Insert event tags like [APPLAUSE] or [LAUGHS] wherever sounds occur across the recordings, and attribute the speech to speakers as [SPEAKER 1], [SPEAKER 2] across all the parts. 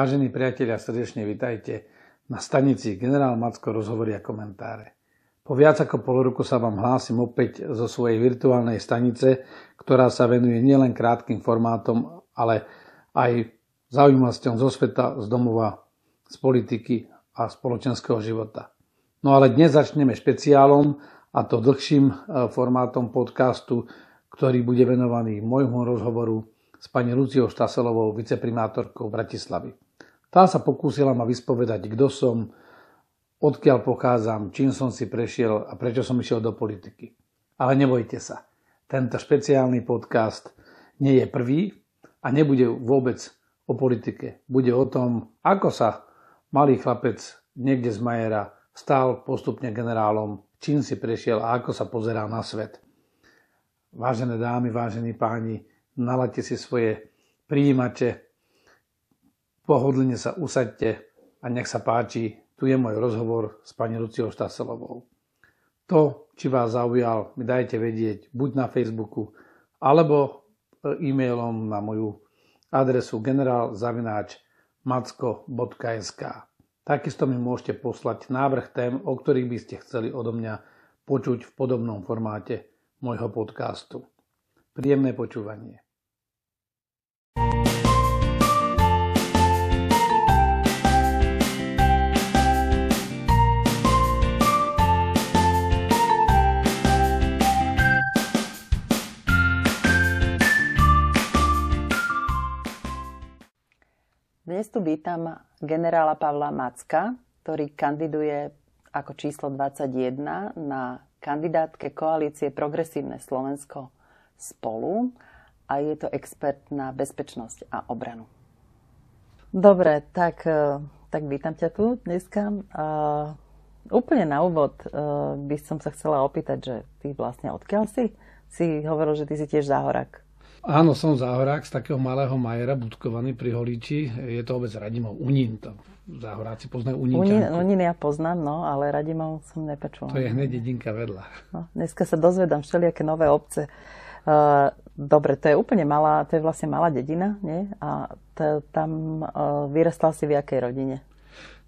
[SPEAKER 1] Vážení priatelia, srdečne vitajte na stanici Generál Macko rozhovory a komentáre. Po viac ako pol roku sa vám hlásim opäť zo svojej virtuálnej stanice, ktorá sa venuje nielen krátkým formátom, ale aj zaujímavosťom zo sveta, z domova, z politiky a spoločenského života. No ale dnes začneme špeciálom a to dlhším e, formátom podcastu, ktorý bude venovaný môjmu rozhovoru s pani Luciou Štaselovou, viceprimátorkou Bratislavy. Tá sa pokúsila ma vyspovedať, kto som, odkiaľ pochádzam, čím som si prešiel a prečo som išiel do politiky. Ale nebojte sa, tento špeciálny podcast nie je prvý a nebude vôbec o politike. Bude o tom, ako sa malý chlapec niekde z Majera stal postupne generálom, čím si prešiel a ako sa pozerá na svet. Vážené dámy, vážení páni, nalaďte si svoje príjimače, pohodlne sa usaďte a nech sa páči, tu je môj rozhovor s pani Luciou Štaselovou. To, či vás zaujal, mi dajte vedieť buď na Facebooku, alebo e-mailom na moju adresu generálzavináč.macko.sk Takisto mi môžete poslať návrh tém, o ktorých by ste chceli odo mňa počuť v podobnom formáte môjho podcastu. Príjemné počúvanie.
[SPEAKER 2] Dnes tu vítam generála Pavla Macka, ktorý kandiduje ako číslo 21 na kandidátke koalície Progresívne Slovensko spolu a je to expert na bezpečnosť a obranu. Dobre, tak, e, tak vítam ťa tu dneska. Uh, úplne na úvod uh, by som sa chcela opýtať, že ty vlastne odkiaľ si? Si hovoril, že ty si tiež záhorak.
[SPEAKER 1] Áno, som záhorák z takého malého majera, budkovaný pri Holíči. Je to obec Radimov, Unín. To záhoráci poznajú Unín,
[SPEAKER 2] Unín ja poznám, no, ale Radimov som nepočul.
[SPEAKER 1] To je hneď dedinka vedľa.
[SPEAKER 2] No, dneska sa dozvedám všelijaké nové obce. Uh, dobre, to je úplne malá, to je vlastne malá dedina, nie? A to, tam uh, vyrastal si v jakej rodine?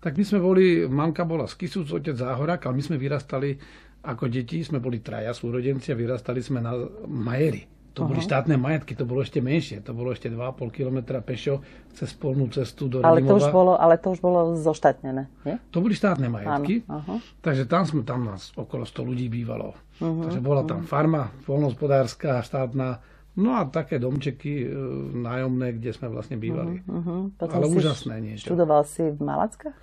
[SPEAKER 1] Tak my sme boli, mamka bola z Kisúc, otec záhorák, ale my sme vyrastali ako deti, sme boli traja súrodenci a vyrastali sme na Majeri. To boli štátne majetky, to bolo ešte menšie. To bolo ešte 2,5 km pešo cez polnú cestu do
[SPEAKER 2] ale to, už bolo, ale to už bolo zoštátnené, nie?
[SPEAKER 1] To boli štátne majetky. Áno, takže tam sme, tam nás okolo 100 ľudí bývalo. Uh-huh, takže bola tam uh-huh. farma polnohospodárska, štátna, no a také domčeky e, nájomné, kde sme vlastne bývali. Uh-huh, uh-huh. ale úžasné niečo.
[SPEAKER 2] Študoval si v Malackách?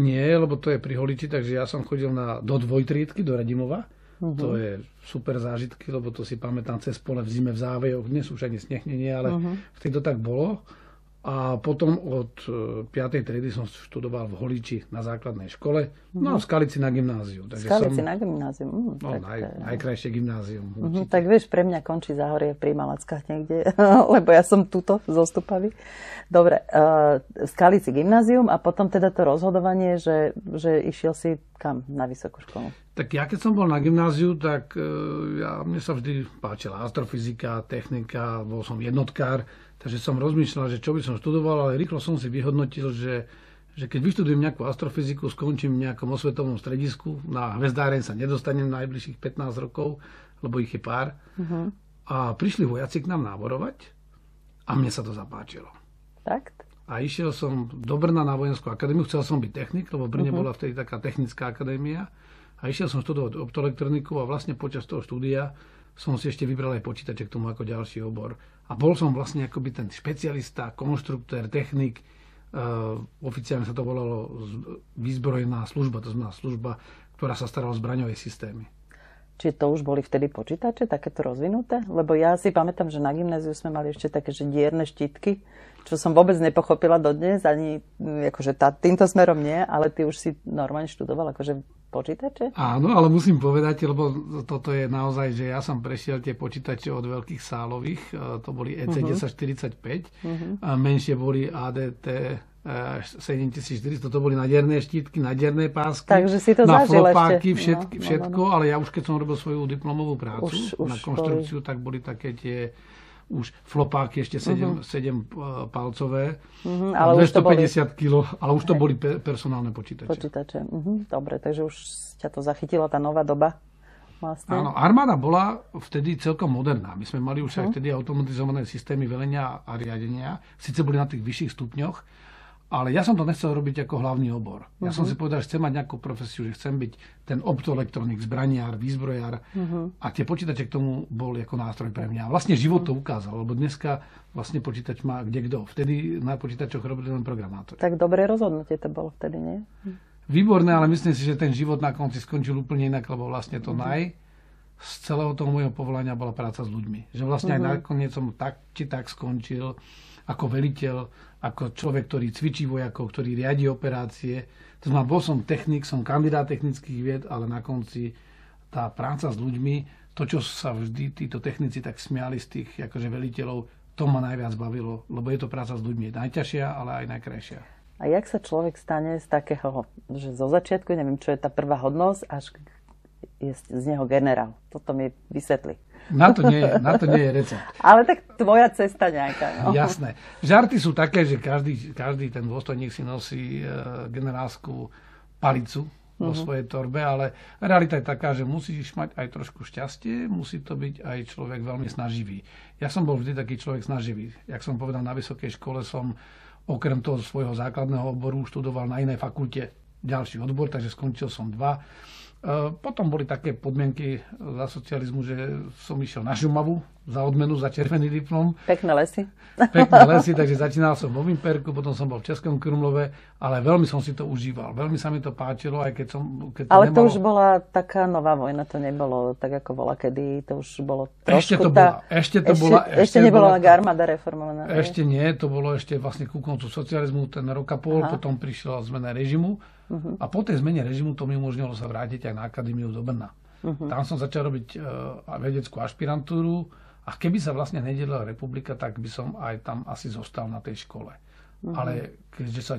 [SPEAKER 1] Nie, lebo to je pri Holiči, takže ja som chodil na, do dvojtriedky, do Radimova. Uh-huh. To je super zážitky, lebo to si pamätám cez pole v zime v závejoch. Dnes už ani sneh nie, ale uh-huh. vtedy to tak bolo. A potom od 5. E, triedy som študoval v Holiči na základnej škole, no a v Skalici na gymnáziu.
[SPEAKER 2] Takže Skalici som, na gymnáziu. Mm,
[SPEAKER 1] no, tak, naj, najkrajšie gymnázium.
[SPEAKER 2] Uh-huh, tak vieš, pre mňa končí záhorie pri Malackách niekde, [LAUGHS] lebo ja som tuto z Ostupavy. Dobre, uh, Skalici gymnázium a potom teda to rozhodovanie, že, že išiel si kam na vysokú školu?
[SPEAKER 1] Tak ja keď som bol na gymnáziu, tak uh, ja, mne sa vždy páčila astrofyzika, technika, bol som jednotkár, Takže som rozmýšľal, že čo by som študoval, ale rýchlo som si vyhodnotil, že, že keď vyštudujem nejakú astrofyziku, skončím v nejakom osvetovom stredisku, na hvezdáreň sa nedostanem najbližších 15 rokov, lebo ich je pár. Uh-huh. A prišli vojaci k nám náborovať a mne sa to zapáčilo.
[SPEAKER 2] Tak?
[SPEAKER 1] A išiel som do Brna na vojenskú akadémiu, chcel som byť technik, lebo v Brne uh-huh. bola vtedy taká technická akadémia. A išiel som študovať optoelektroniku a vlastne počas toho štúdia som si ešte vybral aj počítače k tomu ako ďalší obor. A bol som vlastne akoby ten špecialista, konštruktér, technik, uh, oficiálne sa to volalo výzbrojená služba, to znamená služba, ktorá sa starala o zbraňové systémy.
[SPEAKER 2] Čiže to už boli vtedy počítače takéto rozvinuté? Lebo ja si pamätám, že na gymnáziu sme mali ešte také, že dierne štítky, čo som vôbec nepochopila dodnes, ani akože tá, týmto smerom nie, ale ty už si normálne študoval akože počítače?
[SPEAKER 1] Áno, ale musím povedať, lebo toto je naozaj, že ja som prešiel tie počítače od veľkých sálových, e, to boli EC uh-huh. 1045, uh-huh. a menšie boli ADT 7400, to boli nadierné štítky, nadierné pásky,
[SPEAKER 2] Takže si to
[SPEAKER 1] na
[SPEAKER 2] flopáky,
[SPEAKER 1] všetky, no, všetko, no, no, no. ale ja už keď som robil svoju diplomovú prácu už, na konštrukciu, boli... tak boli také tie už flopáky ešte 7, uh-huh. 7 palcové,
[SPEAKER 2] uh-huh,
[SPEAKER 1] ale 250 kg, ale už to boli pe- personálne počítače.
[SPEAKER 2] Počítače, uh-huh, dobre, takže už ťa to zachytila tá nová doba. Vlastne.
[SPEAKER 1] Áno, armáda bola vtedy celkom moderná. My sme mali už uh-huh. aj vtedy automatizované systémy velenia a riadenia. Sice boli na tých vyšších stupňoch, ale ja som to nechcel robiť ako hlavný obor. Ja uh-huh. som mhm. si povedal, že chcem mať nejakú profesiu, že chcem byť ten optoelektronik, zbraniar, výzbrojár. Uh-huh. A tie počítače k tomu boli ako nástroj pre mňa. Vlastne život to ukázal, lebo dneska vlastne počítač má kde kto. Vtedy na počítačoch robili len programátor.
[SPEAKER 2] Tak dobré rozhodnutie to bolo vtedy, nie?
[SPEAKER 1] Výborné, ale myslím si, že ten život na konci skončil úplne inak, lebo vlastne to uh-huh. naj z celého toho môjho povolania bola práca s ľuďmi. Že vlastne uh-huh. aj nakoniec som tak či tak skončil ako veliteľ, ako človek, ktorý cvičí vojakov, ktorý riadi operácie. To znamená, bol som technik, som kandidát technických vied, ale na konci tá práca s ľuďmi, to, čo sa vždy títo technici tak smiali z tých akože veliteľov, to ma najviac bavilo, lebo je to práca s ľuďmi. Najťažšia, ale aj najkrajšia.
[SPEAKER 2] A jak sa človek stane z takého, že zo začiatku, neviem, čo je tá prvá hodnosť, až je z neho generál? Toto mi vysvetli.
[SPEAKER 1] Na to nie, na to nie je recept. [LAUGHS]
[SPEAKER 2] Ale tak tvoja cesta nejaká. No.
[SPEAKER 1] Jasné. Žarty sú také, že každý, každý ten dôstojník si nosí e, generálskú palicu vo mm-hmm. svojej torbe, ale realita je taká, že musíš mať aj trošku šťastie, musí to byť aj človek veľmi snaživý. Ja som bol vždy taký človek snaživý. Jak som povedal, na vysokej škole som okrem toho svojho základného oboru študoval na inej fakulte ďalší odbor, takže skončil som dva. E, potom boli také podmienky za socializmu, že som išiel na Žumavu za odmenu, za červený diplom.
[SPEAKER 2] Pekné lesy.
[SPEAKER 1] Pekné lesy, takže začínal som vo Vimperku, potom som bol v Českom Krumlove, ale veľmi som si to užíval. Veľmi sa mi to páčilo, aj keď som... Keď to
[SPEAKER 2] ale
[SPEAKER 1] nemalo...
[SPEAKER 2] to už bola taká nová vojna, to nebolo tak, ako bola kedy, to už bolo trošku
[SPEAKER 1] ešte to tá... bola, ešte to
[SPEAKER 2] ešte,
[SPEAKER 1] bola,
[SPEAKER 2] ešte, ešte nebola bola armáda reformovaná.
[SPEAKER 1] Ešte nie, to bolo ešte vlastne ku koncu socializmu, ten rok a pol, Aha. potom prišla zmena režimu Uh-huh. A po tej zmene režimu to mi umožnilo sa vrátiť aj na akadémiu do Brna. Uh-huh. Tam som začal robiť uh, vedeckú ašpirantúru a keby sa vlastne nedelila republika, tak by som aj tam asi zostal na tej škole. Uh-huh. Ale keďže sa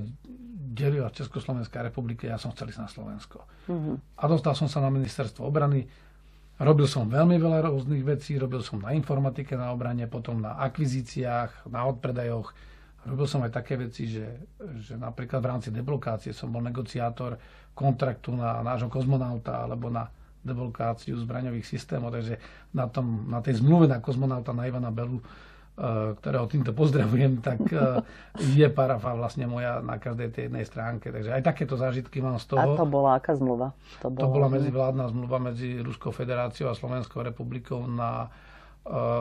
[SPEAKER 1] delila Československá republika, ja som chcel ísť na Slovensko. Uh-huh. A dostal som sa na ministerstvo obrany. Robil som veľmi veľa rôznych vecí, robil som na informatike na obrane, potom na akvizíciách, na odpredajoch, Robil som aj také veci, že, že napríklad v rámci deblokácie som bol negociátor kontraktu na nášho kozmonauta alebo na deblokáciu zbraňových systémov, takže na, tom, na tej zmluve na kozmonauta na Ivana Belu, uh, ktorého týmto pozdravujem, tak uh, [LAUGHS] je parafa vlastne moja na každej tej jednej stránke. Takže aj takéto zážitky mám z toho.
[SPEAKER 2] A to bola aká zmluva?
[SPEAKER 1] To, bola, to bola medzivládna zmluva medzi Ruskou federáciou a Slovenskou republikou na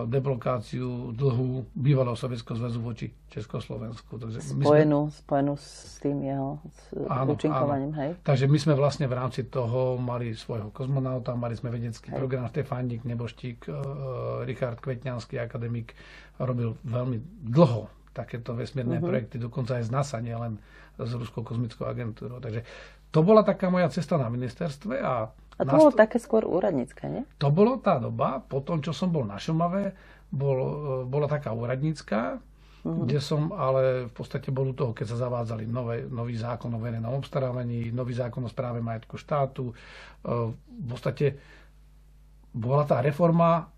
[SPEAKER 1] deblokáciu dlhu bývalého Sovietskeho zväzu voči Československu.
[SPEAKER 2] Takže spojenú, sme... spojenú s tým jeho s áno, účinkovaním, áno. hej?
[SPEAKER 1] Takže my sme vlastne v rámci toho mali svojho kozmonauta, mali sme vedecký hej. program Štefánik, Neboštík, uh, Richard Kvetňanský, akademik, robil veľmi dlho takéto vesmírne uh-huh. projekty, dokonca aj z NASA, nielen s Ruskou kozmickou agentúrou. Takže to bola taká moja cesta na ministerstve a
[SPEAKER 2] a to bolo také skôr úradnícke, nie?
[SPEAKER 1] To bolo tá doba, po tom, čo som bol na Šumave, bol, e, bola taká úradnícka, uh-huh. kde som ale v podstate bol u toho, keď sa zavádzali nové, nový zákon o verejnom obstarávaní, nový zákon o správe majetku štátu. E, v podstate bola tá reforma,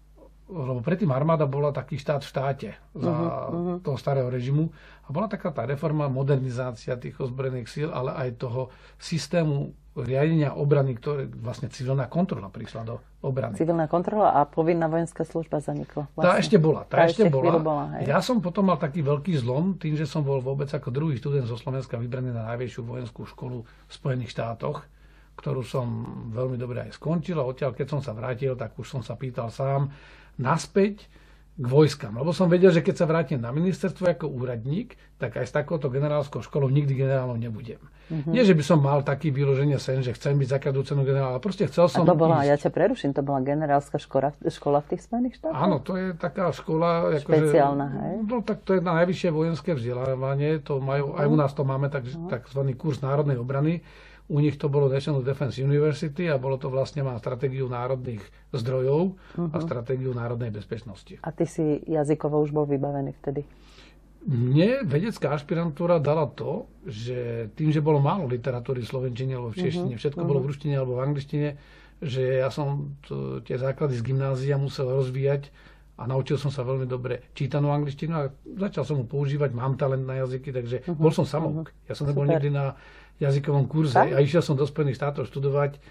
[SPEAKER 1] lebo predtým armáda bola taký štát v štáte za uh-huh. toho starého režimu a bola taká tá reforma, modernizácia tých ozbrojených síl, ale aj toho systému riadenia obrany, ktoré vlastne civilná kontrola prišla do obrany.
[SPEAKER 2] Civilná kontrola a povinná vojenská služba zanikla.
[SPEAKER 1] Vlastne. Tá ešte bola. Tá, tá ešte, ešte bola. bola hej. Ja som potom mal taký veľký zlom, tým, že som bol vôbec ako druhý študent zo Slovenska vybraný na najväčšiu vojenskú školu v Spojených štátoch, ktorú som veľmi dobre aj skončil a odtiaľ, keď som sa vrátil, tak už som sa pýtal sám naspäť, k vojskám. Lebo som vedel, že keď sa vrátim na ministerstvo ako úradník, tak aj s takouto generálskou školou nikdy generálom nebudem. Mm-hmm. Nie, že by som mal taký vyloženie sen, že chcem byť za každú cenu generál, ale proste chcel som
[SPEAKER 2] A to bola, ísť. ja ťa preruším, to bola generálska škola, škola v tých Spojených štátoch?
[SPEAKER 1] Áno, to je taká škola...
[SPEAKER 2] Ako Špeciálna, že, hej?
[SPEAKER 1] No tak to je na najvyššie vojenské vzdelávanie, to majú, aj u nás to máme tak, uh-huh. takzvaný kurz národnej obrany, u nich to bolo National Defense University a bolo to vlastne má stratégiu národných zdrojov uh-huh. a mhm. stratégiu národnej bezpečnosti.
[SPEAKER 2] A ty si jazykovo už bol vybavený vtedy?
[SPEAKER 1] Mne vedecká ašpirantúra dala to, že tým, že bolo málo literatúry v slovenčine alebo v mhm. češtine, všetko uh-huh. bolo v ruštine alebo v angličtine, že ja som to, tie základy z gymnázia musel rozvíjať a naučil som sa veľmi dobre čítanú angličtinu a začal som mu používať, mám talent na jazyky, takže uh-huh. bol som samouk. Uh-huh. Ja som nebol nikdy na jazykovom kurze a išiel som do Spojených štátov študovať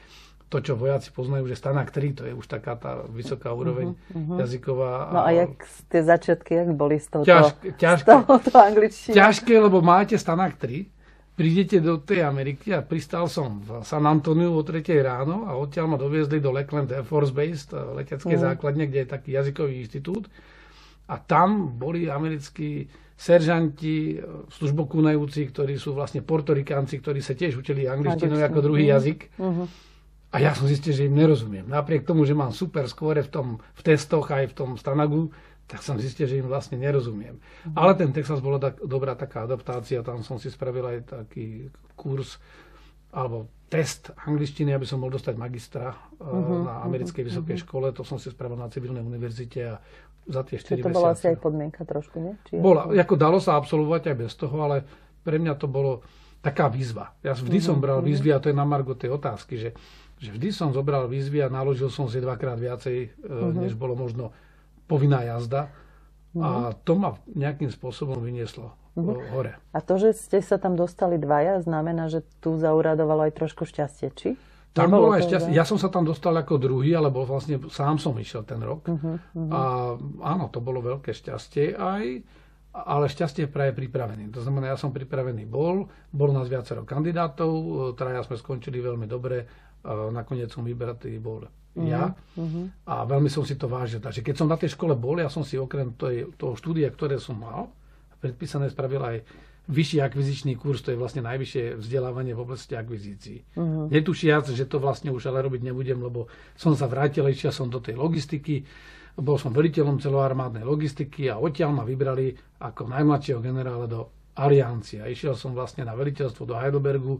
[SPEAKER 1] to, čo vojaci poznajú, že Stanak 3, to je už taká tá vysoká úroveň uh-huh, uh-huh. jazyková.
[SPEAKER 2] No a jak tie začiatky, jak boli z toho ťažké, ťažké, angličtiny?
[SPEAKER 1] Ťažké, lebo máte Stanak 3, prídete do tej Ameriky a pristal som v San Antoniu o 3 ráno a odtiaľ ma doviezli do Lakeland Air Force Base, leteckej uh-huh. základne, kde je taký jazykový inštitút. A tam boli americkí seržanti, službokúnajúci, ktorí sú vlastne portorikánci, ktorí sa tiež učili angličtinu ako druhý jazyk. Uh-huh a ja som zistil, že im nerozumiem. Napriek tomu, že mám super skóre v, tom, v testoch aj v tom stanagu, tak som zistil, že im vlastne nerozumiem. Mm. Ale ten Texas bola tak, dobrá taká adaptácia, tam som si spravil aj taký kurz alebo test angličtiny, aby som mohol dostať magistra uh-huh, na americkej uh-huh, vysokej uh-huh. škole. To som si spravil na civilnej univerzite a za tie 4 Čiže
[SPEAKER 2] to bola asi aj podmienka trošku, nie?
[SPEAKER 1] Či bola, ako dalo sa absolvovať aj bez toho, ale pre mňa to bolo taká výzva. Ja vždy uh-huh, som bral uh-huh. výzvy a to je na margo tej otázky, že že vždy som zobral výzvy a naložil som si dvakrát viacej, uh-huh. než bolo možno povinná jazda. Uh-huh. A mhm. to ma nejakým spôsobom vynieslo uh-huh. hore.
[SPEAKER 2] A to, že ste sa tam dostali dvaja, znamená, že tu zauradovalo aj trošku šťastie, či?
[SPEAKER 1] Tam bolo aj šťastie. Ja som sa tam dostal ako druhý, ale bol vlastne sám som išiel ten rok. Uh-huh, uh-huh. A áno, to bolo veľké šťastie aj, ale šťastie praje pripravený. To znamená, ja som pripravený bol, bolo nás viacero kandidátov, traja sme skončili veľmi dobre nakoniec som vybratý bol ja uh-huh. a veľmi som si to vážil. Takže keď som na tej škole bol, ja som si okrem tej, toho štúdia, ktoré som mal, predpísané spravil aj vyšší akvizičný kurz, to je vlastne najvyššie vzdelávanie v oblasti akvizícií. Uh-huh. Netušiac, že to vlastne už ale robiť nebudem, lebo som sa vrátil, išiel som do tej logistiky, bol som veliteľom celoarmádnej logistiky a odtiaľ ma vybrali ako najmladšieho generála do Aliancia. Išiel som vlastne na veliteľstvo do Heidelbergu,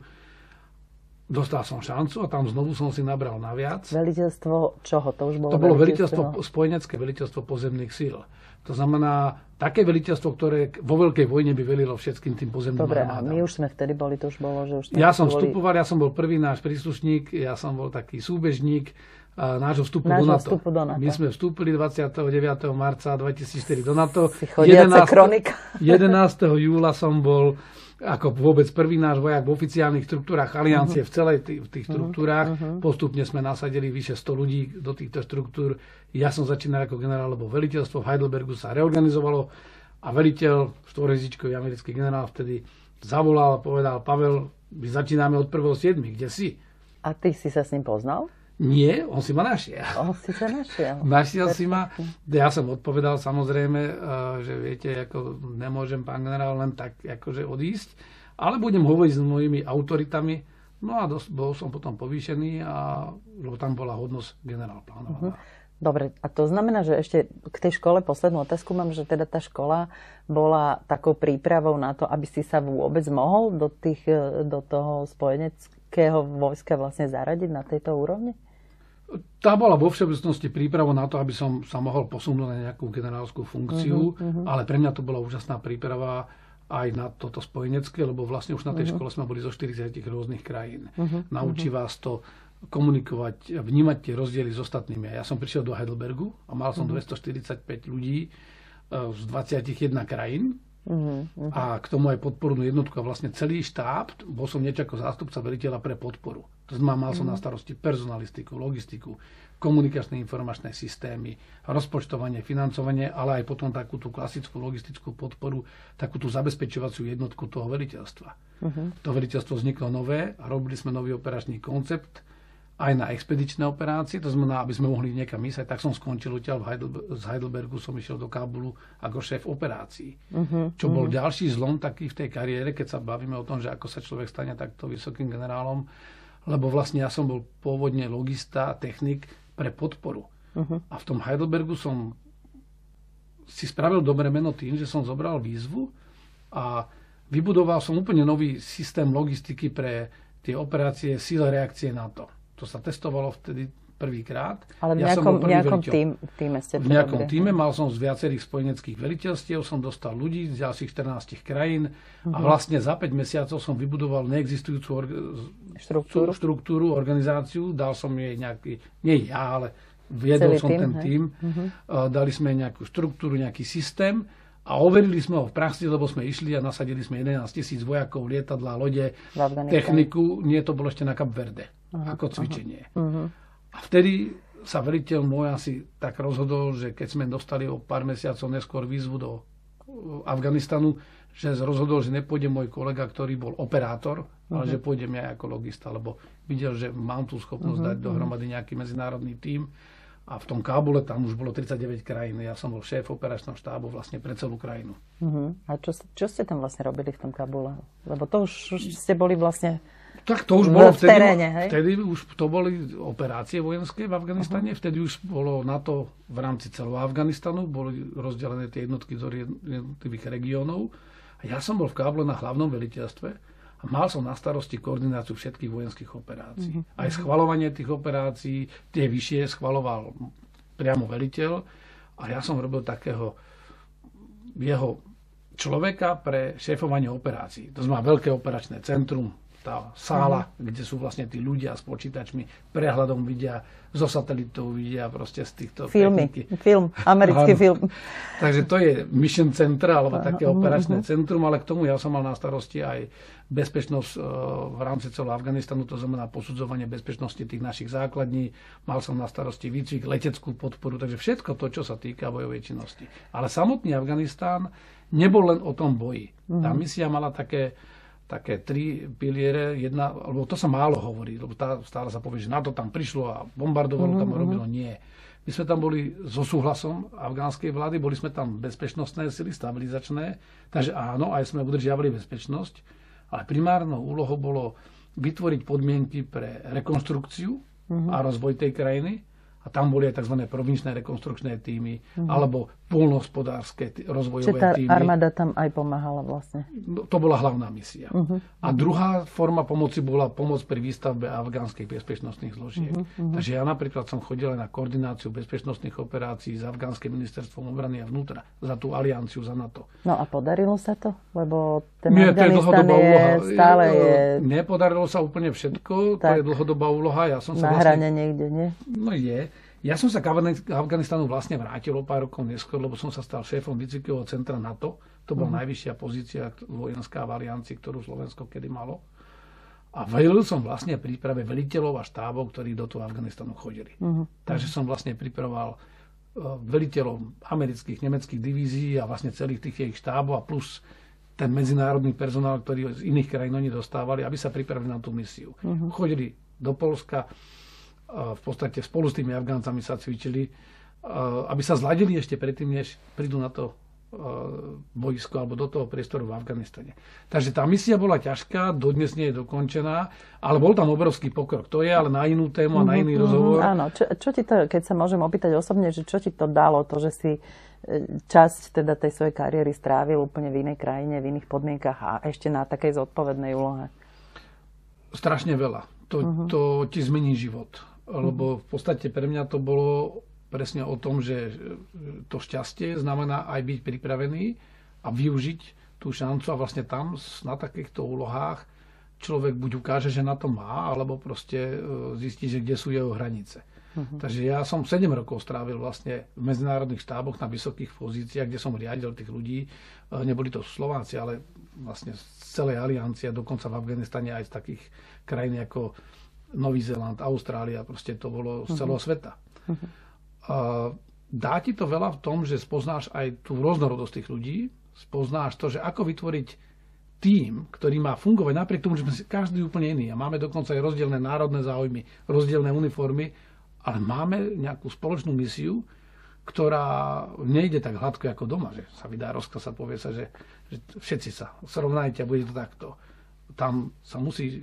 [SPEAKER 1] dostal som šancu a tam znovu som si nabral naviac.
[SPEAKER 2] Veliteľstvo čoho? To už bolo
[SPEAKER 1] To bolo veliteľstvo, spojenecké veliteľstvo pozemných síl. To znamená také veliteľstvo, ktoré vo veľkej vojne by velilo všetkým tým pozemným
[SPEAKER 2] Dobre,
[SPEAKER 1] armádam.
[SPEAKER 2] a my už sme vtedy boli, to už bolo, že už
[SPEAKER 1] Ja som boli... vstupoval, ja som bol prvý náš príslušník, ja som bol taký súbežník nášho vstupu, nášho do, NATO.
[SPEAKER 2] vstupu do NATO.
[SPEAKER 1] My sme vstúpili 29. marca 2004 do NATO.
[SPEAKER 2] Si 11. kronika.
[SPEAKER 1] 11. júla som bol ako vôbec prvý náš vojak v oficiálnych štruktúrach aliancie, uh-huh. v celej tých, v tých mhm. štruktúrach. Uh-huh. Postupne sme nasadili vyše 100 ľudí do týchto štruktúr. Ja som začínal ako generál, lebo veliteľstvo v Heidelbergu sa reorganizovalo a veliteľ, štvorezíčkový americký generál vtedy zavolal a povedal, Pavel, my začíname od 1.7. Kde si?
[SPEAKER 2] A ty si sa s ním poznal?
[SPEAKER 1] Nie, on si ma našiel.
[SPEAKER 2] On si sa našiel.
[SPEAKER 1] Našiel si ma. Ja som odpovedal samozrejme, eh, že viete, ako nemôžem pán generál len tak akože odísť, ale budem hovoriť s mojimi autoritami. No a dosť, bol som potom povýšený, a, lebo tam bola hodnosť generál plánovaná. Uh-huh.
[SPEAKER 2] Dobre, a to znamená, že ešte k tej škole poslednú otázku mám, že teda tá škola bola takou prípravou na to, aby si sa vôbec mohol do, tých, eh, do toho spojeneckého vojska vlastne zaradiť na tejto úrovni?
[SPEAKER 1] Tá bola vo všeobecnosti príprava na to, aby som sa mohol posunúť na nejakú generálskú funkciu, uh-huh, uh-huh. ale pre mňa to bola úžasná príprava aj na toto spojenecké, lebo vlastne už na tej uh-huh. škole sme boli zo 40 rôznych krajín. Uh-huh, Naučí uh-huh. vás to komunikovať, vnímať tie rozdiely s ostatnými. Ja som prišiel do Heidelbergu a mal som uh-huh. 245 ľudí e, z 21 krajín Uh-huh, uh-huh. A k tomu aj podpornú jednotku a vlastne celý štáb, bol som niečo ako zástupca veliteľa pre podporu. To znamená, mal som uh-huh. na starosti personalistiku, logistiku, komunikačné informačné systémy, rozpočtovanie, financovanie, ale aj potom takú tú klasickú logistickú podporu, takú tú zabezpečovaciu jednotku toho veliteľstva. Uh-huh. To veliteľstvo vzniklo nové a robili sme nový operačný koncept, aj na expedičné operácie, to znamená, aby sme mohli niekam ísť, tak som skončil odtiaľ v Heidelbergu, z Heidelbergu som išiel do Kábulu ako šéf operácií. Uh-huh, čo bol uh-huh. ďalší zlom taký v tej kariére, keď sa bavíme o tom, že ako sa človek stane takto vysokým generálom, lebo vlastne ja som bol pôvodne logista technik pre podporu. Uh-huh. A v tom Heidelbergu som si spravil dobré meno tým, že som zobral výzvu a vybudoval som úplne nový systém logistiky pre tie operácie síle reakcie NATO. To sa testovalo vtedy prvýkrát.
[SPEAKER 2] Ale v nejakom, ja nejakom tým, týme ste
[SPEAKER 1] V nejakom týme mal som z viacerých spojeneckých veliteľstiev, som dostal ľudí z ďalších 14 krajín uh-huh. a mhm. vlastne za 5 mesiacov som vybudoval neexistujúcu orga- štruktúru. štruktúru, organizáciu, dal som jej nejaký, nie ja, ale viedol som tým, ten tým, uh-huh. dali sme nejakú štruktúru, nejaký systém a overili sme ho v praxi, lebo sme išli a nasadili sme 11 tisíc vojakov, lietadla, lode, techniku. Nie, to bolo ešte na Kap Uh-huh, ako cvičenie. Uh-huh. A vtedy sa veliteľ môj asi tak rozhodol, že keď sme dostali o pár mesiacov neskôr výzvu do uh, Afganistanu, že rozhodol, že nepôjde môj kolega, ktorý bol operátor, uh-huh. ale že pôjdem ja ako logista, lebo videl, že mám tú schopnosť uh-huh. dať dohromady nejaký medzinárodný tím a v tom Kábule tam už bolo 39 krajín. Ja som bol šéf operačného štábu vlastne pre celú krajinu.
[SPEAKER 2] Uh-huh. A čo, čo ste tam vlastne robili v tom Kábule? Lebo to už, už ste boli vlastne
[SPEAKER 1] tak to už bolo v vtedy, teréne, hej? vtedy už to boli operácie vojenské v Afganistane, uh-huh. vtedy už bolo NATO v rámci celého Afganistanu, boli rozdelené tie jednotky do jednotlivých regiónov. A ja som bol v Kábule na hlavnom veliteľstve a mal som na starosti koordináciu všetkých vojenských operácií. Mm-hmm. Aj schvalovanie tých operácií, tie vyššie schvaloval priamo veliteľ a ja som robil takého jeho človeka pre šéfovanie operácií. To znamená veľké operačné centrum, tá sála, mm. kde sú vlastne tí ľudia s počítačmi, prehľadom vidia, zo satelitov vidia proste z týchto
[SPEAKER 2] Filmy, techniky. film, americký film.
[SPEAKER 1] Takže to je mission centra, alebo také operačné uh-huh. centrum, ale k tomu ja som mal na starosti aj bezpečnosť uh, v rámci celého Afganistanu, to znamená posudzovanie bezpečnosti tých našich základní, mal som na starosti výcvik, leteckú podporu, takže všetko to, čo sa týka bojovej činnosti. Ale samotný Afganistán nebol len o tom boji. Tá mhm. misia mala také také tri piliere. Jedna, lebo to sa málo hovorí, lebo tá, stále sa povie, že na to tam prišlo a bombardovalo mm-hmm. tam a mhm. robilo. Nie. My sme tam boli so súhlasom afgánskej vlády, boli sme tam bezpečnostné sily, stabilizačné, takže áno, aj sme udržiavali bezpečnosť, ale primárnou úlohou bolo vytvoriť podmienky pre rekonstrukciu mm-hmm. a rozvoj tej krajiny a tam boli aj tzv. provinčné rekonstrukčné týmy mm. alebo polnohospodárske rozvojové
[SPEAKER 2] Čiže tá
[SPEAKER 1] týmy.
[SPEAKER 2] armáda tam aj pomáhala vlastne?
[SPEAKER 1] No, to bola hlavná misia. Uh-huh. A druhá forma pomoci bola pomoc pri výstavbe afgánskych bezpečnostných zložiek. Uh-huh. Takže ja napríklad som chodil aj na koordináciu bezpečnostných operácií s afgánskym ministerstvom obrany a vnútra za tú alianciu za NATO.
[SPEAKER 2] No a podarilo sa to? Lebo ten Nie, to je dlhodobá je úloha. Stále je...
[SPEAKER 1] Nepodarilo sa úplne všetko, tak. to je dlhodobá úloha. Ja som
[SPEAKER 2] sa na vlastne... hrane niekde, nie?
[SPEAKER 1] No je. Ja som sa k Afganistanu vlastne vrátil o pár rokov neskôr, lebo som sa stal šéfom výcvikového centra NATO. To bola mm. najvyššia pozícia vojenská v aliancii, ktorú Slovensko kedy malo. A velil som vlastne príprave veliteľov a štábov, ktorí do toho Afganistanu chodili. Mm. Takže som vlastne pripravoval e, veliteľov amerických, nemeckých divízií a vlastne celých tých ich štábov a plus ten medzinárodný personál, ktorý z iných krajín oni dostávali, aby sa pripravili na tú misiu. Mm. Chodili do Polska, v podstate spolu s tými Afgáncami sa cvičili, aby sa zladili ešte predtým, než prídu na to boisko alebo do toho priestoru v Afganistane. Takže tá misia bola ťažká, dodnes nie je dokončená, ale bol tam obrovský pokrok. To je ale na inú tému a na iný mm-hmm, rozhovor.
[SPEAKER 2] Áno, čo, čo ti to, keď sa môžem opýtať osobne, že čo ti to dalo, to, že si e, časť teda tej svojej kariéry strávil úplne v inej krajine, v iných podmienkach a ešte na takej zodpovednej úlohe?
[SPEAKER 1] Strašne veľa. To, uh-huh. to ti zmení život lebo v podstate pre mňa to bolo presne o tom, že to šťastie znamená aj byť pripravený a využiť tú šancu a vlastne tam na takýchto úlohách človek buď ukáže, že na to má, alebo proste e, zistí, že kde sú jeho hranice. Uh-huh. Takže ja som 7 rokov strávil vlastne v medzinárodných štáboch na vysokých pozíciách, kde som riadil tých ľudí. E, neboli to Slováci, ale vlastne z celej aliancie, dokonca v Afganistane aj z takých krajín ako Nový Zéland, Austrália, proste to bolo z celého uh-huh. sveta. Uh-huh. A dá ti to veľa v tom, že spoznáš aj tú rôznorodosť tých ľudí, spoznáš to, že ako vytvoriť tým, ktorý má fungovať, napriek tomu, že sme každý úplne iný a máme dokonca aj rozdielne národné záujmy, rozdielne uniformy, ale máme nejakú spoločnú misiu, ktorá nejde tak hladko ako doma, že sa vydá rozkaz a povie sa, že, že všetci sa srovnajte a bude to takto tam sa musí e,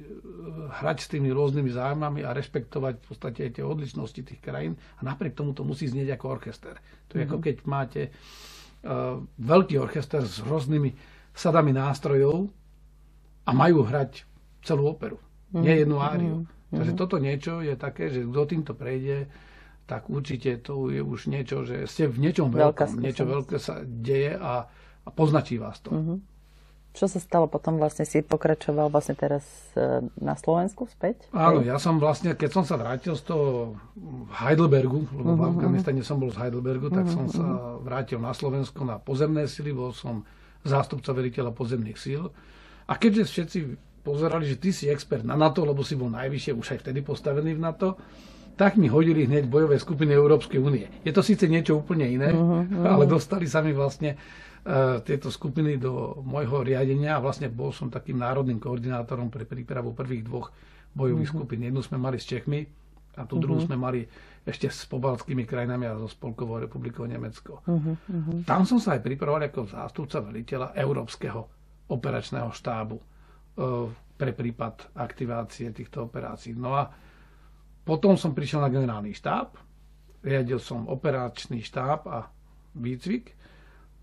[SPEAKER 1] hrať s tými rôznymi zájmami a rešpektovať v podstate aj tie odlišnosti tých krajín a napriek tomu to musí znieť ako orchester. To je mm-hmm. ako keď máte uh, veľký orchester s rôznymi sadami nástrojov a majú hrať celú operu, mm-hmm. nie jednu áriu. Mm-hmm. Takže toto niečo je také, že kto týmto prejde, tak určite to je už niečo, že ste v niečom veľkom, niečo veľké sa deje a, a poznačí vás to. Mm-hmm.
[SPEAKER 2] Čo sa stalo potom? Vlastne si pokračoval vlastne teraz e, na Slovensku späť?
[SPEAKER 1] Áno, ja som vlastne, keď som sa vrátil z toho Heidelbergu, lebo uh-huh, v mhm, mhm. Afganistane som bol z Heidelbergu, tak uh-huh, som sa vrátil na Slovensko na pozemné sily, bol som zástupca veliteľa pozemných síl. A keďže všetci pozerali, že ty si expert na NATO, lebo si bol najvyššie už aj vtedy postavený v NATO, tak mi hodili hneď bojové skupiny Európskej únie. Je to síce niečo úplne iné, uh-huh, [LAUGHS] uh-huh. ale dostali sa mi vlastne tieto skupiny do môjho riadenia a vlastne bol som takým národným koordinátorom pre prípravu prvých dvoch bojových uh-huh. skupín. Jednu sme mali s Čechmi a tú uh-huh. druhú sme mali ešte s pobaltskými krajinami a so Spolkovou republikou Nemecko. Uh-huh. Tam som sa aj pripravoval ako zástupca veliteľa Európskeho operačného štábu uh, pre prípad aktivácie týchto operácií. No a potom som prišiel na generálny štáb, riadil som operačný štáb a výcvik.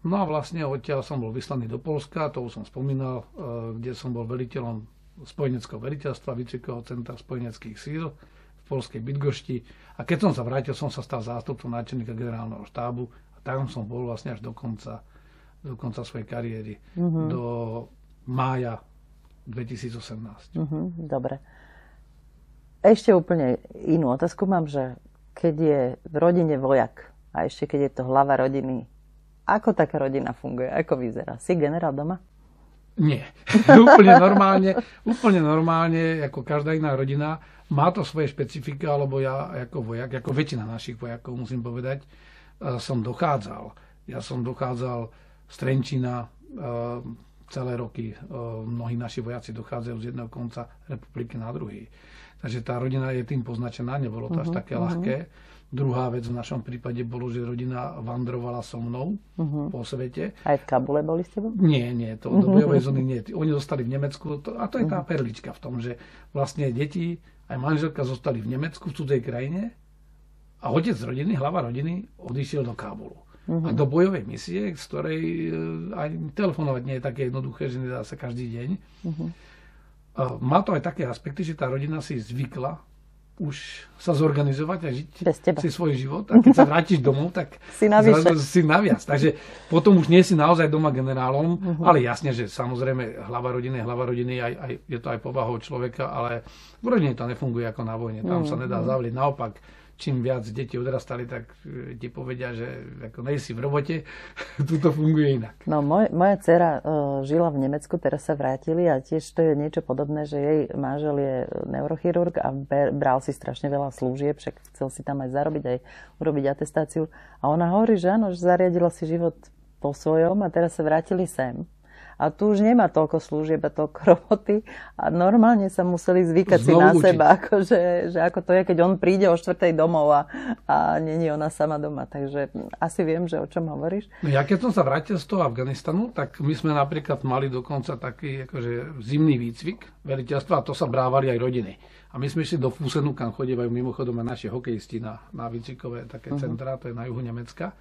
[SPEAKER 1] No a vlastne odtiaľ som bol vyslaný do Polska, to už som spomínal, e, kde som bol veliteľom spojeneckého veliteľstva, výcvikového centra spojeneckých síl v polskej Bydgošti. A keď som sa vrátil, som sa stal zástupcom náčelníka generálneho štábu a tam som bol vlastne až do konca, do konca svojej kariéry, mm-hmm. do mája 2018.
[SPEAKER 2] Mm-hmm, dobre. Ešte úplne inú otázku mám, že keď je v rodine vojak a ešte keď je to hlava rodiny, ako taká rodina funguje? Ako vyzerá? Si generál doma?
[SPEAKER 1] Nie. [LAUGHS] úplne normálne, úplne normálne, ako každá iná rodina. Má to svoje špecifika, lebo ja ako vojak, ako väčšina našich vojakov, musím povedať, eh, som dochádzal. Ja som dochádzal z Trenčina, eh, celé roky eh, mnohí naši vojaci dochádzajú z jedného konca republiky na druhý. Takže tá rodina je tým poznačená, nebolo to až mhm, také uh-huh. ľahké. Druhá vec v našom prípade bolo, že rodina vandrovala so mnou uh-huh. po svete.
[SPEAKER 2] Aj v Kabule boli ste?
[SPEAKER 1] Nie, nie, to do bojovej zóny nie. Oni zostali v Nemecku to, a to je tá perlička v tom, že vlastne deti, aj manželka zostali v Nemecku, v cudzej krajine a otec rodiny, hlava rodiny odišiel do Kábulu. Uh-huh. A do bojovej misie, z ktorej eh, aj telefonovať nie je také jednoduché, že nedá sa každý deň. Uh-huh má to aj také aspekty, že tá rodina si zvykla už sa zorganizovať a žiť si svoj život. A keď sa vrátiš domov, tak [LAUGHS]
[SPEAKER 2] si,
[SPEAKER 1] si naviac. Takže potom už nie si naozaj doma generálom, uh-huh. ale jasne, že samozrejme hlava rodiny, hlava rodiny, aj, aj, je to aj povahou človeka, ale v rodine to nefunguje ako na vojne. Tam uh-huh. sa nedá zavliť. Naopak, čím viac deti odrastali, tak e, ti povedia, že ako nejsi v robote, [LAUGHS] tu to funguje inak.
[SPEAKER 2] No, moj, moja dcera uh, žila v Nemecku, teraz sa vrátili a tiež to je niečo podobné, že jej manžel je neurochirurg a bral si strašne veľa slúžieb, však chcel si tam aj zarobiť, aj urobiť atestáciu. A ona hovorí, že áno, že zariadila si život po svojom a teraz sa vrátili sem a tu už nemá toľko služieb a toľko [LAUGHS] roboty a normálne sa museli zvykať Znovu si na učiť. seba, akože, že ako to je, keď on príde o štvrtej domov a, a není ona sama doma. Takže asi viem, že o čom hovoríš.
[SPEAKER 1] No ja keď som sa vrátil z toho Afganistanu, tak my sme napríklad mali dokonca taký akože zimný výcvik veliteľstva a to sa brávali aj rodiny. A my sme išli do Fusenu, kam chodívajú mimochodom aj naši hokejisti na, na výcvikové také uh-huh. centrá, to je na juhu Nemecka.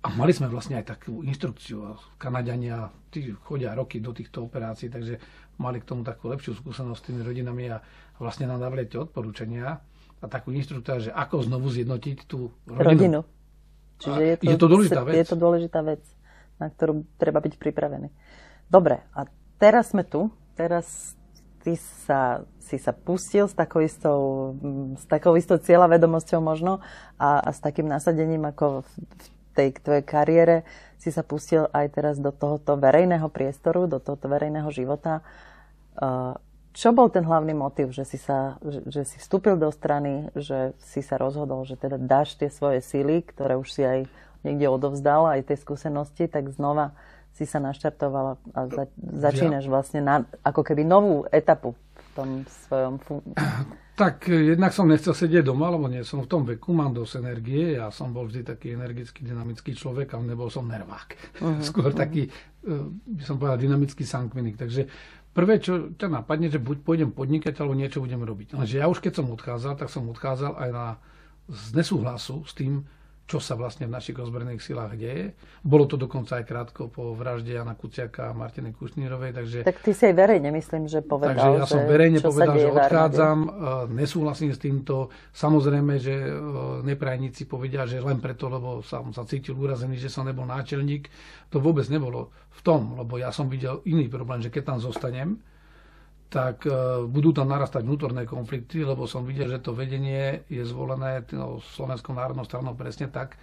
[SPEAKER 1] A mali sme vlastne aj takú inštrukciu. Kanadiania, tí chodia roky do týchto operácií, takže mali k tomu takú lepšiu skúsenosť s tými rodinami a vlastne nám dávali tie odporúčania a takú inštrukciu, že ako znovu zjednotiť tú rodinu. rodinu.
[SPEAKER 2] Čiže je to, je to dôležitá vec. Je to dôležitá vec, na ktorú treba byť pripravený. Dobre, a teraz sme tu. Teraz ty sa, si sa pustil s takou istou, s takou istou cieľavedomosťou možno a, a s takým nasadením ako v, v tej tvojej kariére si sa pustil aj teraz do tohoto verejného priestoru, do tohoto verejného života. Čo bol ten hlavný motiv, že si, sa, že, že si vstúpil do strany, že si sa rozhodol, že teda dáš tie svoje síly, ktoré už si aj niekde odovzdal, aj tie skúsenosti, tak znova si sa naštartoval a za, začínaš vlastne na, ako keby novú etapu tom svojom fun-
[SPEAKER 1] tak jednak som nechcel sedieť doma, lebo nie som v tom veku, mám dosť energie. Ja som bol vždy taký energický, dynamický človek, ale nebol som nervák. Uh-huh, [LAUGHS] Skôr uh-huh. taký, e, by som povedal, dynamický sankvinik. Takže prvé, čo ťa napadne, že buď pôjdem podnikať, alebo niečo budem robiť. Lenže ja už keď som odchádzal, tak som odchádzal aj na z nesúhlasu s tým, čo sa vlastne v našich ozbrojených silách deje. Bolo to dokonca aj krátko po vražde Jana Kuciaka a Martiny Kušnírovej. Takže,
[SPEAKER 2] tak ty si aj verejne myslím, že povedal,
[SPEAKER 1] takže ja som verejne povedal, že odchádzam, e, nesúhlasím s týmto. Samozrejme, že e, neprajníci povedia, že len preto, lebo som sa cítil urazený, že som nebol náčelník. To vôbec nebolo v tom, lebo ja som videl iný problém, že keď tam zostanem, tak e, budú tam narastať vnútorné konflikty, lebo som videl, že to vedenie je zvolené Slovenskou národnou stranou presne tak,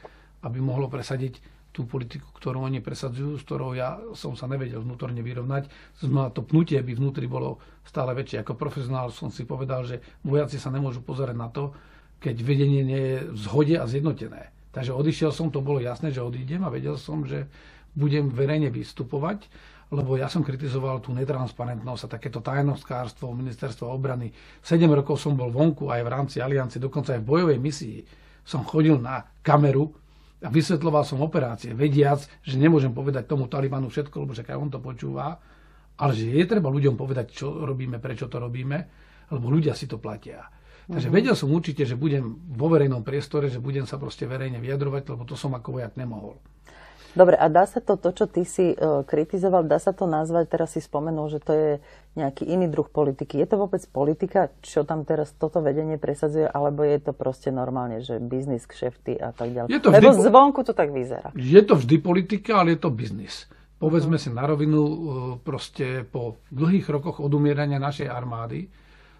[SPEAKER 1] aby mohlo presadiť tú politiku, ktorú oni presadzujú, s ktorou ja som sa nevedel vnútorne vyrovnať. Znamená, to pnutie by vnútri bolo stále väčšie. Ako profesionál som si povedal, že vojaci sa nemôžu pozerať na to, keď vedenie nie je v zhode a zjednotené. Takže odišiel som, to bolo jasné, že odídem a vedel som, že budem verejne vystupovať lebo ja som kritizoval tú netransparentnosť a takéto tajnostkárstvo ministerstva obrany. 7 rokov som bol vonku aj v rámci aliancie, dokonca aj v bojovej misii som chodil na kameru a vysvetloval som operácie, vediac, že nemôžem povedať tomu Talibanu všetko, lebo aj on to počúva, ale že je treba ľuďom povedať, čo robíme, prečo to robíme, lebo ľudia si to platia. Takže uh-huh. vedel som určite, že budem vo verejnom priestore, že budem sa proste verejne vyjadrovať, lebo to som ako vojak nemohol.
[SPEAKER 2] Dobre, a dá sa to, to, čo ty si uh, kritizoval, dá sa to nazvať, teraz si spomenul, že to je nejaký iný druh politiky. Je to vôbec politika, čo tam teraz toto vedenie presadzuje, alebo je to proste normálne, že biznis, kšefty a tak ďalej? Je to vždy, Lebo zvonku to tak vyzerá.
[SPEAKER 1] Je to vždy politika, ale je to biznis. Povedzme uh-huh. si na rovinu, uh, proste po dlhých rokoch odumierania našej armády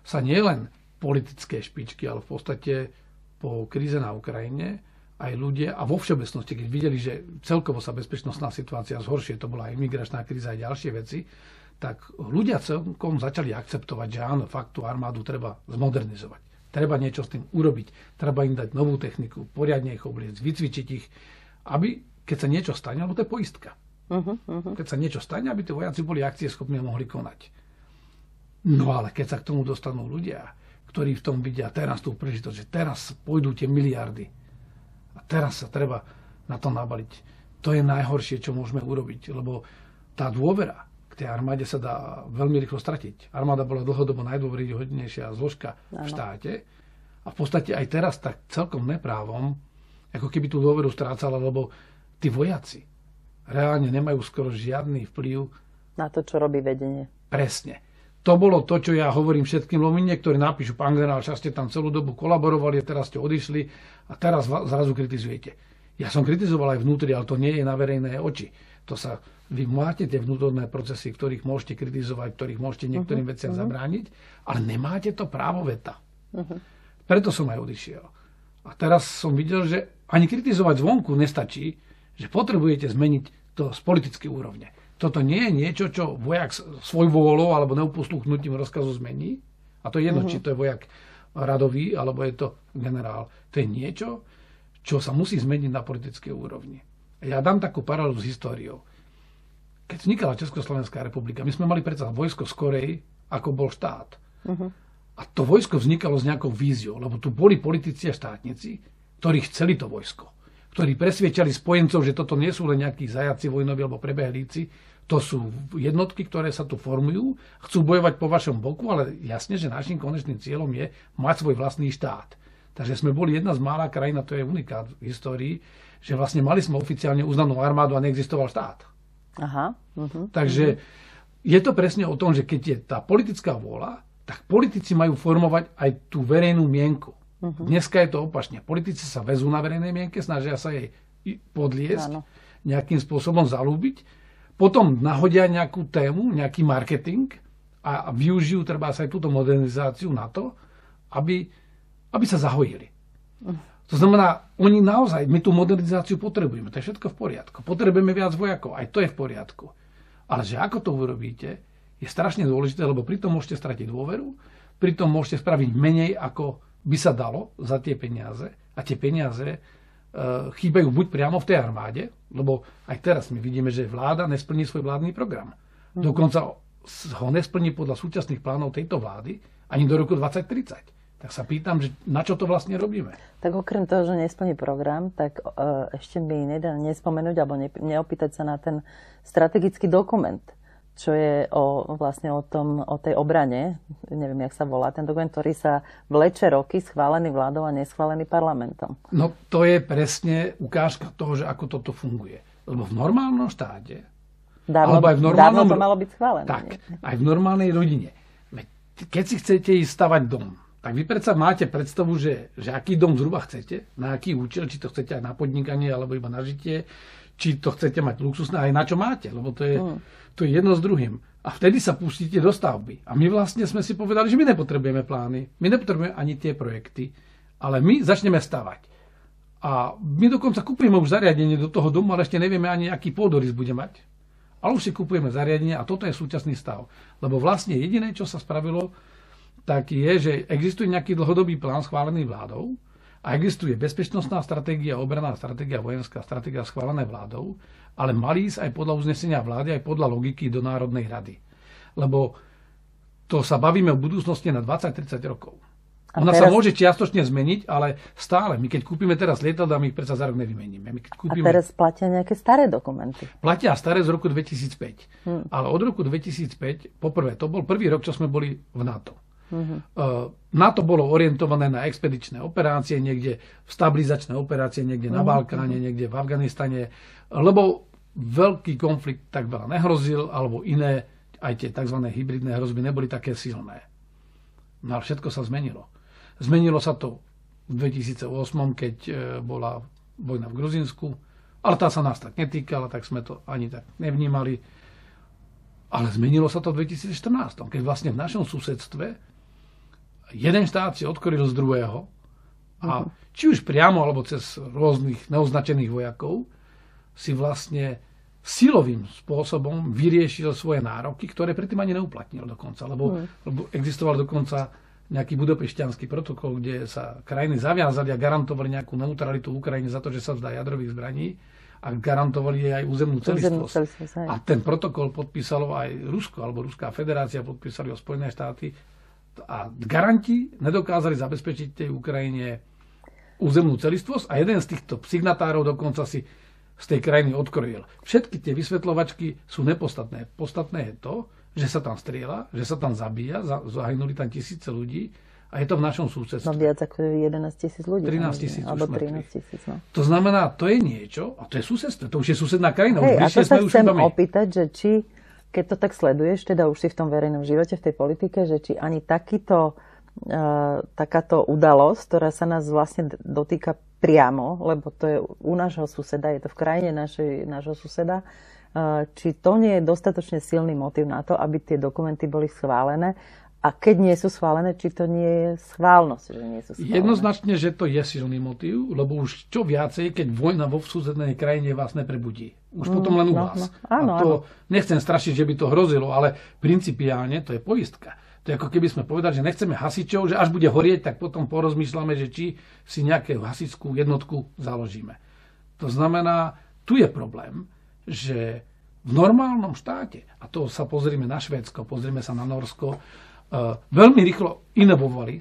[SPEAKER 1] sa nielen politické špičky, ale v podstate po kríze na Ukrajine aj ľudia a vo všeobecnosti, keď videli, že celkovo sa bezpečnostná situácia zhoršie, to bola aj imigračná kríza aj ďalšie veci, tak ľudia celkom začali akceptovať, že áno, fakt tú armádu treba zmodernizovať. Treba niečo s tým urobiť. Treba im dať novú techniku, poriadne ich obliecť, vycvičiť ich, aby keď sa niečo stane, alebo to je poistka. Uh-huh, uh-huh. Keď sa niečo stane, aby tí vojaci boli akcie schopní a mohli konať. No ale keď sa k tomu dostanú ľudia, ktorí v tom vidia teraz tú príležitosť, že teraz pôjdu tie miliardy, a teraz sa treba na to nabaliť. To je najhoršie, čo môžeme urobiť, lebo tá dôvera k tej armáde sa dá veľmi rýchlo stratiť. Armáda bola dlhodobo najdôveryhodnejšia zložka v štáte a v podstate aj teraz tak celkom neprávom, ako keby tú dôveru strácala, lebo tí vojaci reálne nemajú skoro žiadny vplyv
[SPEAKER 2] na to, čo robí vedenie.
[SPEAKER 1] Presne. To bolo to, čo ja hovorím všetkým, lebo niektorí napíšu, pán generál, že ste tam celú dobu kolaborovali a teraz ste odišli a teraz zrazu kritizujete. Ja som kritizoval aj vnútri, ale to nie je na verejné oči. To sa, vy máte tie vnútorné procesy, ktorých môžete kritizovať, ktorých môžete niektorým uh-huh, veciam uh-huh. zabrániť, ale nemáte to právo veta. Uh-huh. Preto som aj odišiel. A teraz som videl, že ani kritizovať zvonku nestačí, že potrebujete zmeniť to z politickej úrovne. Toto nie je niečo, čo vojak svoj vôľou alebo neupostúchnutím rozkazu zmení. A to je jedno, uh-huh. či to je vojak radový, alebo je to generál. To je niečo, čo sa musí zmeniť na politickej úrovni. Ja dám takú paralelu s históriou. Keď vznikala Československá republika, my sme mali predsa vojsko skorej, ako bol štát. Uh-huh. A to vojsko vznikalo s nejakou víziou, lebo tu boli politici a štátnici, ktorí chceli to vojsko ktorí presviečali spojencov, že toto nie sú len nejakí zajaci vojnoví alebo prebehlíci, to sú jednotky, ktoré sa tu formujú, chcú bojovať po vašom boku, ale jasne, že našim konečným cieľom je mať svoj vlastný štát. Takže sme boli jedna z mála krajín, a to je unikát v histórii, že vlastne mali sme oficiálne uznanú armádu a neexistoval štát. Aha. Uh-huh, Takže uh-huh. je to presne o tom, že keď je tá politická vôľa, tak politici majú formovať aj tú verejnú mienku. Uh-huh. Dneska je to opačne. Politici sa vezú na verejnej mienke, snažia sa jej podliesť, Áno. nejakým spôsobom zalúbiť, potom nahodia nejakú tému, nejaký marketing a využijú treba sa aj túto modernizáciu na to, aby, aby sa zahojili. Uh-huh. To znamená, oni naozaj, my tú modernizáciu potrebujeme, to je všetko v poriadku. Potrebujeme viac vojakov, aj to je v poriadku. Ale že ako to urobíte, je strašne dôležité, lebo pritom môžete stratiť dôveru, pritom môžete spraviť menej, ako by sa dalo za tie peniaze a tie peniaze e, chýbajú buď priamo v tej armáde, lebo aj teraz my vidíme, že vláda nesplní svoj vládny program. Mm. Dokonca ho nesplní podľa súčasných plánov tejto vlády ani do roku 2030. Tak sa pýtam, že na čo to vlastne robíme?
[SPEAKER 2] Tak okrem toho, že nesplní program, tak uh, ešte by nedá nespomenúť alebo ne, neopýtať sa na ten strategický dokument čo je o, vlastne o, tom, o tej obrane, neviem, jak sa volá, ten dokument, ktorý sa vleče roky, schválený vládou a neschválený parlamentom.
[SPEAKER 1] No to je presne ukážka toho, že ako toto funguje. Lebo v normálnom štáte,
[SPEAKER 2] dávno, alebo aj v normálnom, dávno to malo byť schválené.
[SPEAKER 1] Tak, nie? aj v normálnej rodine. Keď si chcete ísť stavať dom, tak vy predsa máte predstavu, že, že aký dom zhruba chcete, na aký účel, či to chcete aj na podnikanie, alebo iba na žitie, či to chcete mať luxusné, aj na čo máte, lebo to je, mm. to je jedno s druhým. A vtedy sa pustíte do stavby. A my vlastne sme si povedali, že my nepotrebujeme plány, my nepotrebujeme ani tie projekty, ale my začneme stavať. A my dokonca kupujeme už zariadenie do toho domu, ale ešte nevieme ani, aký pôdorys bude mať. Ale už si kupujeme zariadenie a toto je súčasný stav. Lebo vlastne jediné, čo sa spravilo, tak je, že existuje nejaký dlhodobý plán schválený vládou, a existuje bezpečnostná stratégia, obraná stratégia, vojenská stratégia schválená vládou, ale mali ísť aj podľa uznesenia vlády, aj podľa logiky do Národnej rady. Lebo to sa bavíme o budúcnosti na 20-30 rokov. A Ona teraz... sa môže čiastočne zmeniť, ale stále. My keď kúpime teraz lietadla, my ich predsa za rok nevymeníme. My keď
[SPEAKER 2] kúpime... A teraz platia nejaké staré dokumenty.
[SPEAKER 1] Platia staré z roku 2005. Hmm. Ale od roku 2005, poprvé, to bol prvý rok, čo sme boli v NATO. Uh-huh. NATO bolo orientované na expedičné operácie, niekde v stabilizačné operácie, niekde na mhm. Balkáne, niekde v Afganistane, lebo veľký konflikt tak veľa nehrozil, alebo iné, aj tie tzv. hybridné hrozby neboli také silné. No ale všetko sa zmenilo. Zmenilo sa to v 2008, keď e, bola vojna v Gruzinsku, ale tá sa nás tak netýkala, tak sme to ani tak nevnímali. Ale zmenilo sa to v 2014, keď vlastne v našom susedstve jeden štát si odkoril z druhého a uh-huh. či už priamo alebo cez rôznych neoznačených vojakov si vlastne silovým spôsobom vyriešil svoje nároky, ktoré predtým ani neuplatnil dokonca, lebo, uh-huh. lebo existoval dokonca nejaký budopešťanský protokol, kde sa krajiny zaviazali a garantovali nejakú neutralitu Ukrajine za to, že sa vzdá jadrových zbraní a garantovali jej aj územnú celistvosť. A ten protokol podpísalo aj Rusko, alebo Ruská federácia podpísali o Spojené štáty a garanti nedokázali zabezpečiť tej Ukrajine územnú celistvosť a jeden z týchto signatárov dokonca si z tej krajiny odkrojil. Všetky tie vysvetľovačky sú nepodstatné. Podstatné je to, že sa tam strieľa, že sa tam zabíja, zahynuli tam tisíce ľudí a je to v našom súcestve.
[SPEAKER 2] No viac ako 11 tisíc ľudí.
[SPEAKER 1] 13 tisíc
[SPEAKER 2] Alebo 13 tisíc, no.
[SPEAKER 1] To znamená, to je niečo, a to je susedstvo, to už je susedná krajina.
[SPEAKER 2] Hej, už a to sa chcem opýtať, že či keď to tak sleduješ, teda už si v tom verejnom živote, v tej politike, že či ani takýto, uh, takáto udalosť, ktorá sa nás vlastne dotýka priamo, lebo to je u nášho suseda, je to v krajine našej, nášho suseda, uh, či to nie je dostatočne silný motiv na to, aby tie dokumenty boli schválené a keď nie sú schválené, či to nie je schválnosť, že nie sú schválené?
[SPEAKER 1] Jednoznačne, že to je silný motív, lebo už čo viacej, keď vojna vo susednej krajine vás neprebudí. Už mm, potom len u no, vás. No, áno, a to áno. nechcem strašiť, že by to hrozilo, ale principiálne to je poistka. To je ako keby sme povedali, že nechceme hasičov, že až bude horieť, tak potom porozmýšľame, že či si nejakú hasičskú jednotku založíme. To znamená, tu je problém, že v normálnom štáte, a to sa pozrieme na Švédsko, pozrieme sa na Norsko, veľmi rýchlo inovovali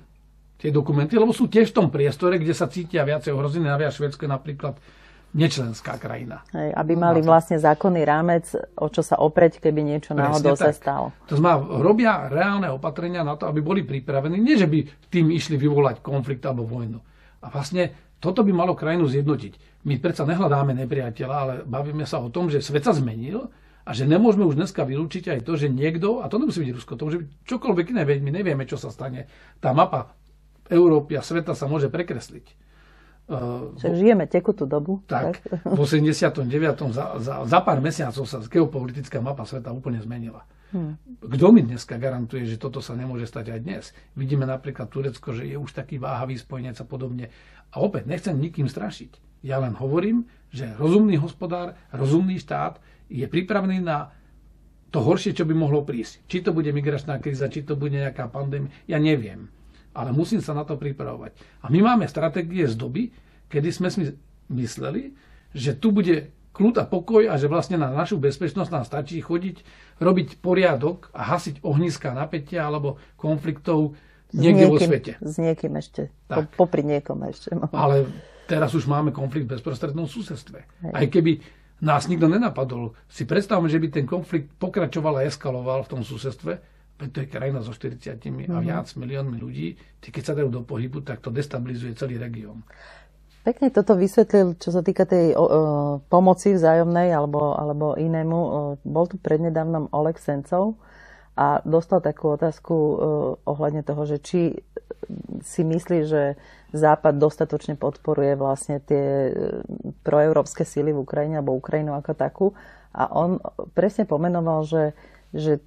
[SPEAKER 1] tie dokumenty, lebo sú tiež v tom priestore, kde sa cítia viacej ohrozené. Naviac Švedsko je napríklad nečlenská krajina.
[SPEAKER 2] Hej, aby mali vlastne zákonný rámec, o čo sa opreť, keby niečo náhodou sa stalo.
[SPEAKER 1] To znamená, robia reálne opatrenia na to, aby boli pripravení. Nie, že by tým išli vyvolať konflikt alebo vojnu. A vlastne toto by malo krajinu zjednotiť. My predsa nehľadáme nepriateľa, ale bavíme sa o tom, že svet sa zmenil a že nemôžeme už dneska vylúčiť aj to, že niekto, a to nemusí byť Rusko, to môže byť čokoľvek iné, veď my nevieme, čo sa stane. Tá mapa Európy a sveta sa môže prekresliť.
[SPEAKER 2] Že žijeme tekutú dobu.
[SPEAKER 1] Tak, tak. [LAUGHS] v 89. Za, za, za pár mesiacov sa geopolitická mapa sveta úplne zmenila. Hmm. Kto mi dneska garantuje, že toto sa nemôže stať aj dnes? Vidíme napríklad Turecko, že je už taký váhavý spojenec a podobne. A opäť, nechcem nikým strašiť. Ja len hovorím, že rozumný hospodár, rozumný štát je pripravený na to horšie, čo by mohlo prísť. Či to bude migračná kríza, či to bude nejaká pandémia, ja neviem. Ale musím sa na to pripravovať. A my máme stratégie z doby, kedy sme si mysleli, že tu bude kľud a pokoj a že vlastne na našu bezpečnosť nám stačí chodiť, robiť poriadok a hasiť ohniska napätia alebo konfliktov niekde niekým, vo svete.
[SPEAKER 2] S niekým ešte. Tak. Po, popri niekom ešte.
[SPEAKER 1] Ale teraz už máme konflikt v bezprostrednom susedstve. Hej. Aj keby nás nikto nenapadol. Si predstavme, že by ten konflikt pokračoval a eskaloval v tom susedstve, veď to je krajina so 40 mm-hmm. a mhm. viac miliónmi ľudí, ty keď sa dajú do pohybu, tak to destabilizuje celý región.
[SPEAKER 2] Pekne toto vysvetlil, čo sa týka tej o, o, pomoci vzájomnej alebo, alebo inému. O, bol tu prednedávnom Oleg Sencov a dostal takú otázku o, ohľadne toho, že či si myslí, že Západ dostatočne podporuje vlastne tie e, proeurópske síly v Ukrajine alebo Ukrajinu ako takú. A on presne pomenoval, že, že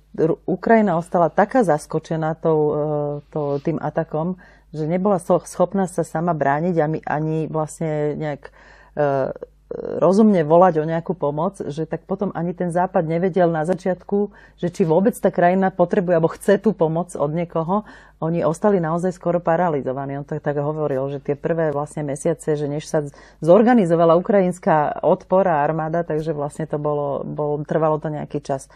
[SPEAKER 2] Ukrajina ostala taká zaskočená tou, e, to, tým atakom, že nebola schopná sa sama brániť ani, ani vlastne nejak e, rozumne volať o nejakú pomoc, že tak potom ani ten Západ nevedel na začiatku, že či vôbec tá krajina potrebuje alebo chce tú pomoc od niekoho. Oni ostali naozaj skoro paralizovaní. On tak, tak hovoril, že tie prvé vlastne mesiace, že než sa zorganizovala ukrajinská odpora armáda, takže vlastne to bolo, bolo trvalo to nejaký čas.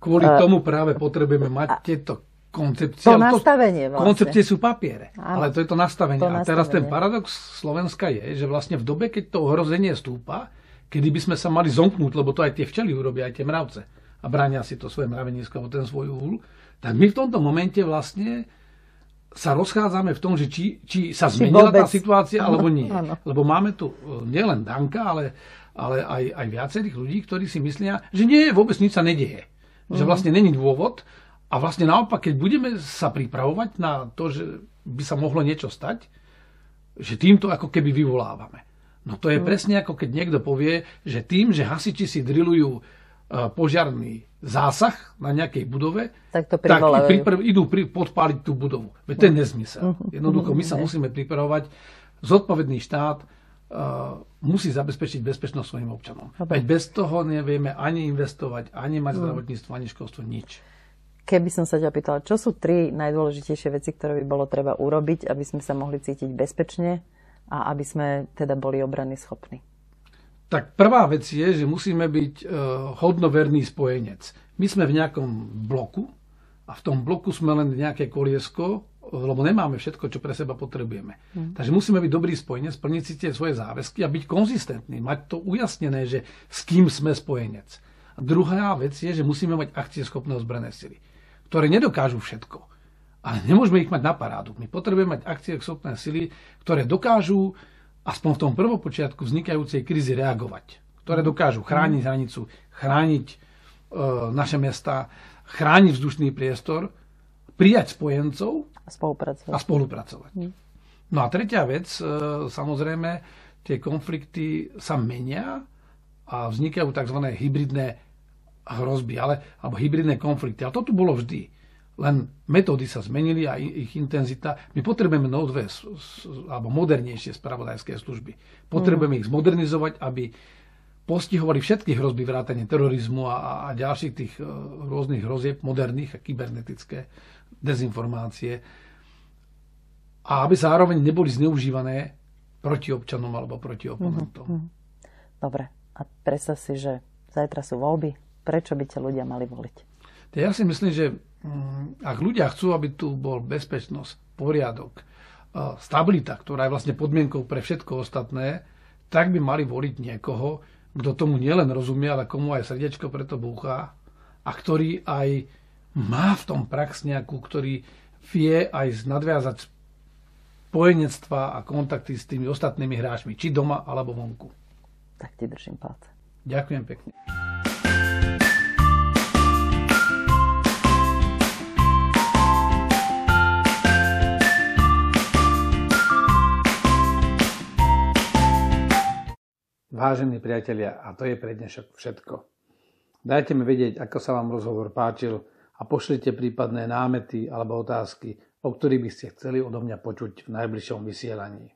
[SPEAKER 1] Kvôli uh, tomu práve potrebujeme mať tieto koncepcie.
[SPEAKER 2] To nastavenie
[SPEAKER 1] vlastne. Koncepcie sú papiere, Áno. ale to je to nastavenie. To a nastavenie. teraz ten paradox Slovenska je, že vlastne v dobe, keď to ohrozenie stúpa, kedy by sme sa mali zomknúť, lebo to aj tie včely urobia, aj tie mravce a bránia si to svoje mravenisko alebo ten svoj úl, tak my v tomto momente vlastne sa rozchádzame v tom, že či, či sa zmenila či tá situácia alebo nie. Ano. Lebo máme tu e, nielen Danka, ale, ale aj, aj viacerých ľudí, ktorí si myslia, že nie, vôbec nič sa nedieje. Mm. Že mhm. vlastne není dôvod a vlastne naopak, keď budeme sa pripravovať na to, že by sa mohlo niečo stať, že týmto ako keby vyvolávame. No to je mm. presne ako keď niekto povie, že tým, že hasiči si drilujú e, požiarný zásah na nejakej budove, tak, to tak pripr- idú pri- podpáliť tú budovu. Veď to je mm. nezmysel. Mm-hmm. Jednoducho my sa mm-hmm. musíme pripravovať. Zodpovedný štát uh, musí zabezpečiť bezpečnosť svojim občanom. Veď bez toho nevieme ani investovať, ani mať mm. zdravotníctvo, ani školstvo, nič.
[SPEAKER 2] Keby som sa ťa pýtala, čo sú tri najdôležitejšie veci, ktoré by bolo treba urobiť, aby sme sa mohli cítiť bezpečne a aby sme teda boli obrany schopní?
[SPEAKER 1] Tak prvá vec je, že musíme byť uh, hodnoverný spojenec. My sme v nejakom bloku a v tom bloku sme len nejaké koliesko, lebo nemáme všetko, čo pre seba potrebujeme. Mm. Takže musíme byť dobrý spojenec, splniť si tie svoje záväzky a byť konzistentný, mať to ujasnené, že s kým sme spojenec. A druhá vec je, že musíme mať akcieschopné ozbrojené sily ktoré nedokážu všetko. Ale nemôžeme ich mať na parádu. My potrebujeme mať akcie schopné sily, ktoré dokážu aspoň v tom prvopočiatku vznikajúcej krízy reagovať. Ktoré dokážu chrániť hranicu, chrániť e, naše mesta, chrániť vzdušný priestor, prijať spojencov
[SPEAKER 2] a spolupracovať.
[SPEAKER 1] A spolupracovať. Mm. No a tretia vec, e, samozrejme, tie konflikty sa menia a vznikajú tzv. hybridné hrozby, ale, alebo hybridné konflikty. Ale to tu bolo vždy. Len metódy sa zmenili a ich intenzita. My potrebujeme nové alebo modernejšie spravodajské služby. Potrebujeme mm. ich zmodernizovať, aby postihovali všetky hrozby vrátane terorizmu a, a ďalších tých uh, rôznych hrozieb, moderných a kybernetické dezinformácie. A aby zároveň neboli zneužívané proti občanom alebo proti oponentom. Mm-hmm.
[SPEAKER 2] Dobre. A predstav si, že zajtra sú voľby prečo by ťa ľudia mali voliť?
[SPEAKER 1] Ja si myslím, že mm, ak ľudia chcú, aby tu bol bezpečnosť, poriadok, stabilita, ktorá je vlastne podmienkou pre všetko ostatné, tak by mali voliť niekoho, kto tomu nielen rozumie, ale komu aj srdiečko preto búcha a ktorý aj má v tom prax nejakú, ktorý vie aj nadviazať spojenectva a kontakty s tými ostatnými hráčmi, či doma alebo vonku.
[SPEAKER 2] Tak ti držím palce.
[SPEAKER 1] Ďakujem pekne. Vážení priatelia, a to je pre dnešok všetko. Dajte mi vedieť, ako sa vám rozhovor páčil a pošlite prípadné námety alebo otázky, o ktorých by ste chceli odo mňa počuť v najbližšom vysielaní.